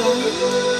just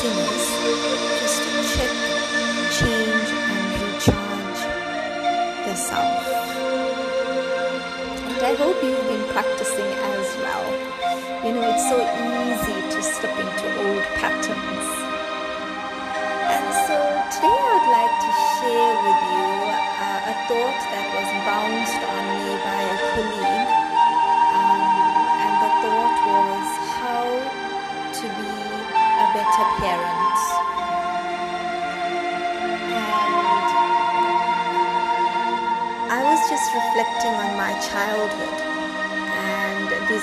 just to check, change, and recharge the self. And I hope you've been practicing as well. You know, it's so easy to slip into old patterns. And so today I'd like to share with you uh, a thought that was bounced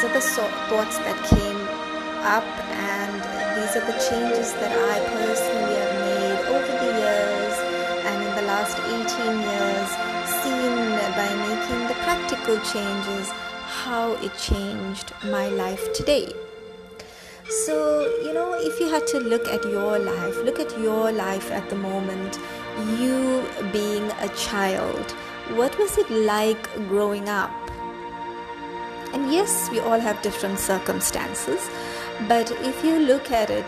are the so- thoughts that came up, and these are the changes that I personally have made over the years, and in the last 18 years, seen by making the practical changes how it changed my life today. So, you know, if you had to look at your life, look at your life at the moment, you being a child, what was it like growing up? And yes, we all have different circumstances, but if you look at it,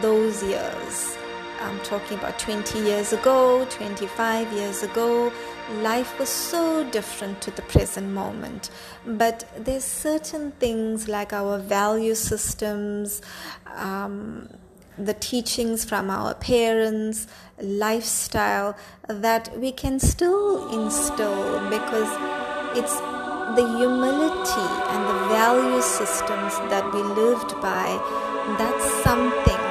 those years, I'm talking about 20 years ago, 25 years ago, life was so different to the present moment. But there's certain things like our value systems, um, the teachings from our parents, lifestyle that we can still instill because it's the humility and the value systems that we lived by. That's something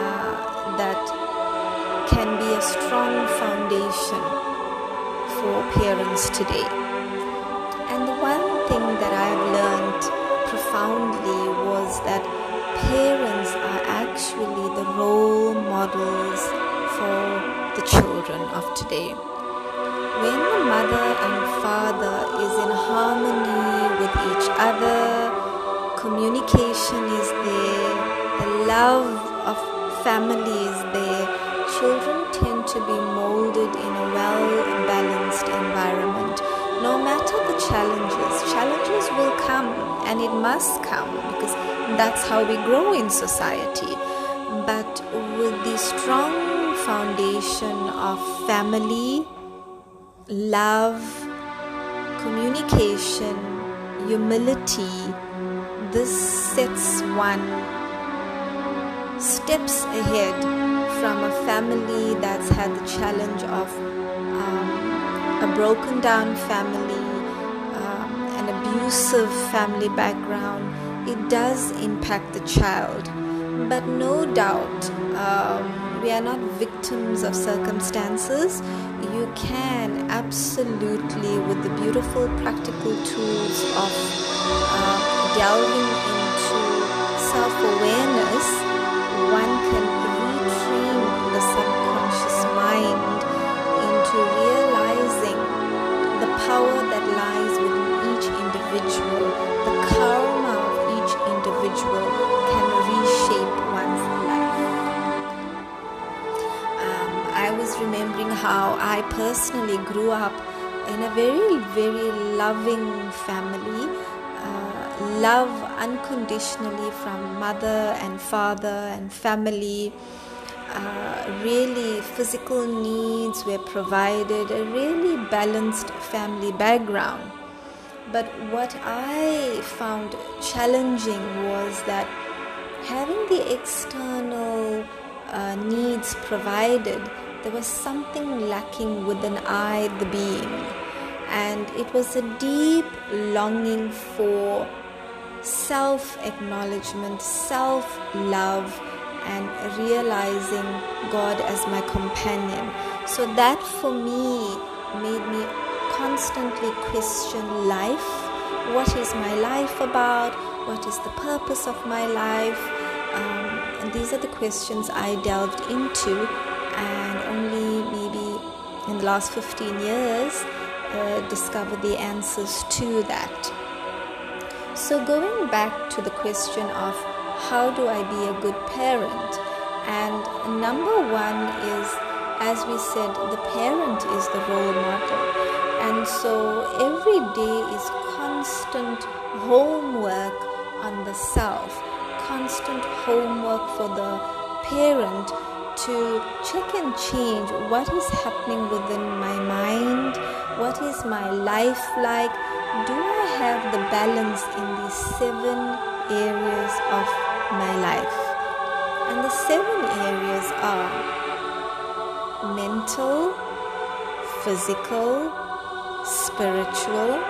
uh, that can be a strong foundation for parents today. And the one thing that I've learned profoundly was that parents are actually the role models for the children of today. When the mother and father harmony with each other, communication is there, the love of family is there, children tend to be molded in a well balanced environment. No matter the challenges, challenges will come and it must come because that's how we grow in society. But with the strong foundation of family, love, communication, humility, this sets one steps ahead from a family that's had the challenge of um, a broken down family, um, an abusive family background. It does impact the child, but no doubt um, we are not victims of circumstances. You can absolutely, with the beautiful practical tools of uh, delving into self awareness one can retrain the subconscious mind into realizing the power that lies within each individual, the karma of each individual how I personally grew up in a very, very loving family love unconditionally from mother and father and family. Uh, really, physical needs were provided, a really balanced family background. But what I found challenging was that having the external uh, needs provided, there was something lacking within I, the being. And it was a deep longing for self acknowledgement, self love, and realizing God as my companion. So that for me made me constantly question life. What is my life about? What is the purpose of my life? Um, and these are the questions I delved into, and only maybe in the last 15 years uh, discovered the answers to that. So, going back to the question of how do I be a good parent, and number one is, as we said, the parent is the role model, and so every day is constant homework on the self, constant homework for the parent to check and change what is happening within my mind, what is my life like do I have the balance in these seven areas of my life? And the seven areas are mental, physical, spiritual,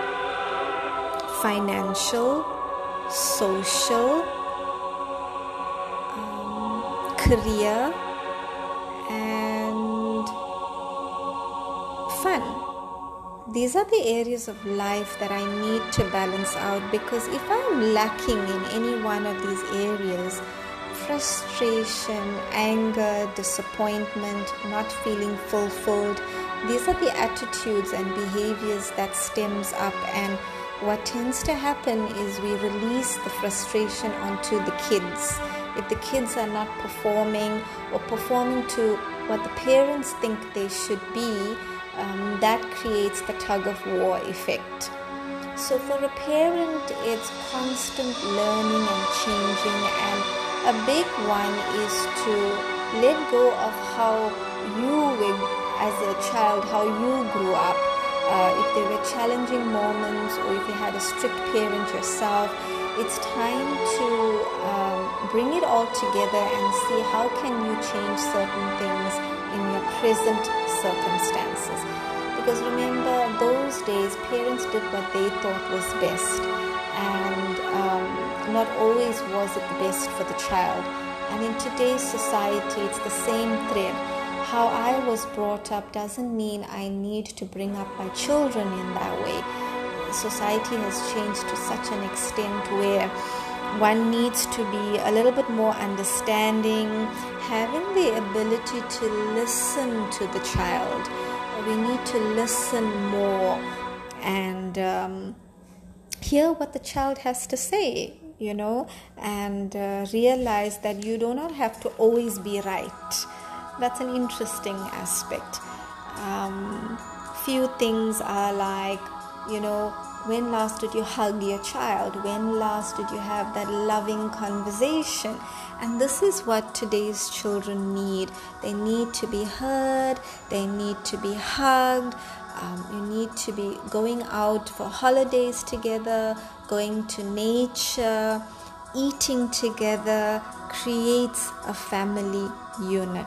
financial, social, um, career, these are the areas of life that I need to balance out because if I'm lacking in any one of these areas, frustration, anger, disappointment, not feeling fulfilled, these are the attitudes and behaviors that stems up and what tends to happen is we release the frustration onto the kids. If the kids are not performing or performing to what the parents think they should be, um, that creates the tug of war effect. So, for a parent, it's constant learning and changing, and a big one is to let go of how you were as a child, how you grew up. Uh, if there were challenging moments, or if you had a strict parent yourself, it's time to um, bring it all together and see how can you change certain things in your present circumstances. Because remember, those days parents did what they thought was best, and um, not always was it the best for the child. And in today's society, it's the same thread. How I was brought up doesn't mean I need to bring up my children in that way. Society has changed to such an extent where one needs to be a little bit more understanding, having the ability to listen to the child. We need to listen more and um, hear what the child has to say, you know, and uh, realize that you do not have to always be right. That's an interesting aspect. Um, few things are like you know, when last did you hug your child? When last did you have that loving conversation? And this is what today's children need. They need to be heard, they need to be hugged. Um, you need to be going out for holidays together, going to nature, eating together creates a family unit.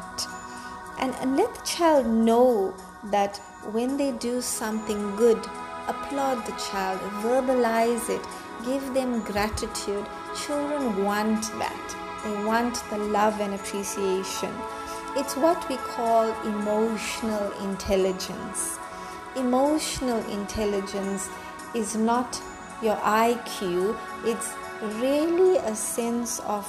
And, and let the child know that when they do something good, applaud the child, verbalize it, give them gratitude. Children want that. They want the love and appreciation. It's what we call emotional intelligence. Emotional intelligence is not your IQ, it's really a sense of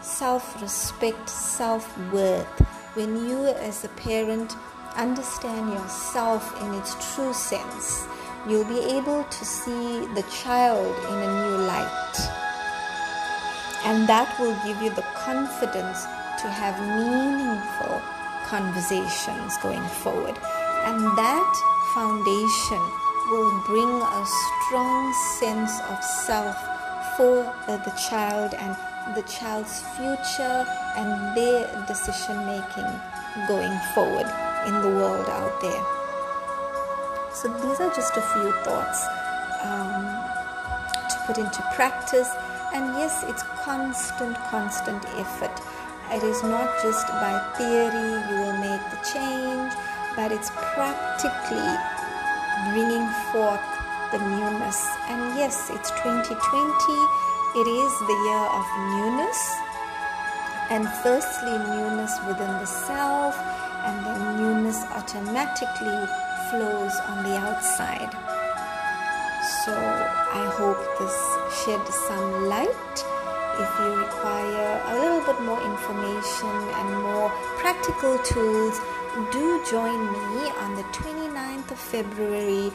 self respect, self worth. When you, as a parent, understand yourself in its true sense, you'll be able to see the child in a new light. And that will give you the confidence to have meaningful conversations going forward. And that foundation will bring a strong sense of self for the child and the child's future and their decision making going forward in the world out there. So, these are just a few thoughts um, to put into practice. And yes, it's constant, constant effort. It is not just by theory you will make the change, but it's practically bringing forth the newness. And yes, it's 2020, it is the year of newness. And firstly, newness within the self, and then newness automatically flows on the outside. So, I hope this shed some light. If you require a little bit more information and more practical tools, do join me on the 29th of February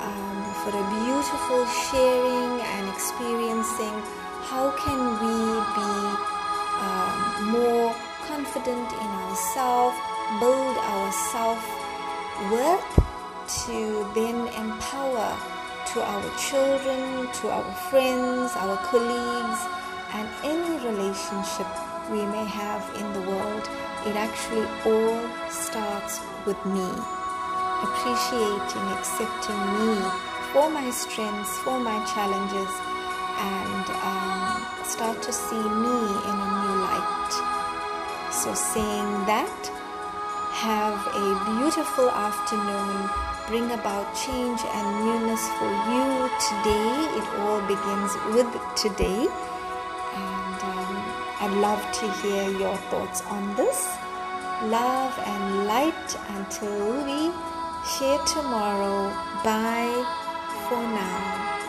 um, for a beautiful sharing and experiencing how can we be um, more confident in ourselves, build our self worth to then empower to our children, to our friends, our colleagues, and any relationship we may have in the world. It actually all starts with me appreciating, accepting me for my strengths, for my challenges, and um, start to see me in a new light. So, saying that, have a beautiful afternoon. Bring about change and newness for you today. It all begins with today. And um, I'd love to hear your thoughts on this. Love and light until we share tomorrow. Bye for now.